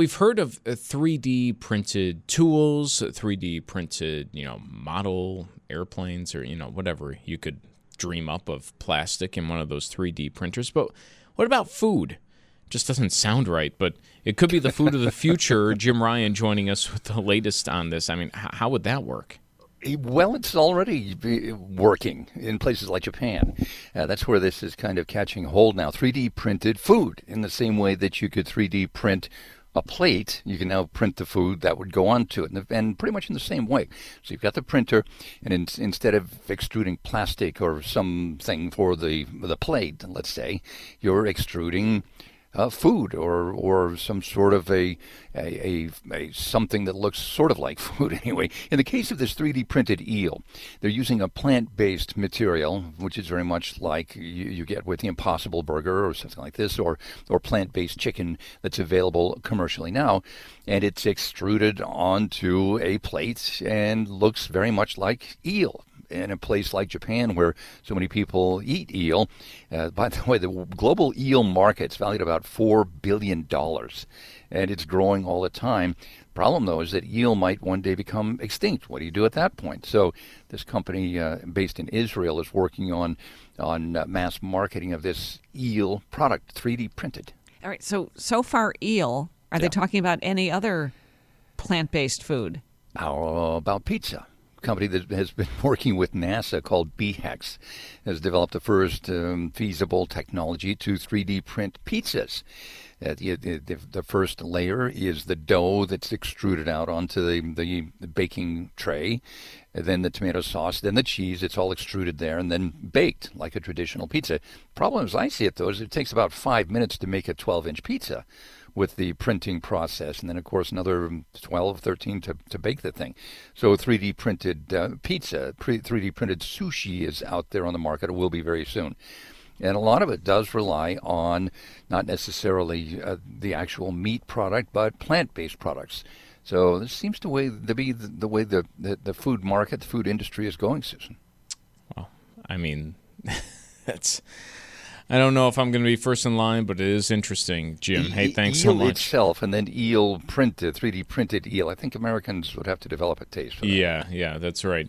We've heard of 3D uh, printed tools, 3D printed, you know, model airplanes or, you know, whatever you could dream up of plastic in one of those 3D printers. But what about food? Just doesn't sound right, but it could be the food of the future. Jim Ryan joining us with the latest on this. I mean, how would that work? Well, it's already working in places like Japan. Uh, that's where this is kind of catching hold now. 3D printed food in the same way that you could 3D print a plate, you can now print the food that would go onto it, and, and pretty much in the same way. So you've got the printer, and in, instead of extruding plastic or something for the the plate, let's say, you're extruding uh, food or or some sort of a a, a, a, something that looks sort of like food anyway. In the case of this 3D printed eel, they're using a plant-based material, which is very much like you, you get with the Impossible Burger or something like this, or or plant-based chicken that's available commercially now, and it's extruded onto a plate and looks very much like eel in a place like Japan where so many people eat eel. Uh, by the way, the global eel market's valued about $4 billion, and it's growing all the time. Problem, though, is that eel might one day become extinct. What do you do at that point? So, this company uh, based in Israel is working on on uh, mass marketing of this eel product, 3D printed. All right. So, so far, eel. Are yeah. they talking about any other plant-based food? How about pizza? Company that has been working with NASA called BeeHex has developed the first um, feasible technology to 3D print pizzas. Uh, the, the, the, first layer is the dough that's extruded out onto the, the, the baking tray, then the tomato sauce, then the cheese. It's all extruded there and then baked like a traditional pizza. Problem I see it, though, is it takes about five minutes to make a 12 inch pizza with the printing process, and then of course another 12, 13 to, to bake the thing. So 3D printed uh, pizza, 3D printed sushi is out there on the market. It will be very soon. And a lot of it does rely on not necessarily uh, the actual meat product, but plant-based products. So this seems to, way, to be the, the way the, the, the food market, the food industry is going, Susan. Well, I mean, that's I don't know if I'm going to be first in line, but it is interesting, Jim. E- hey, thanks eel so much. itself, and then eel printed, uh, 3D printed eel. I think Americans would have to develop a taste for that. Yeah, yeah, that's right.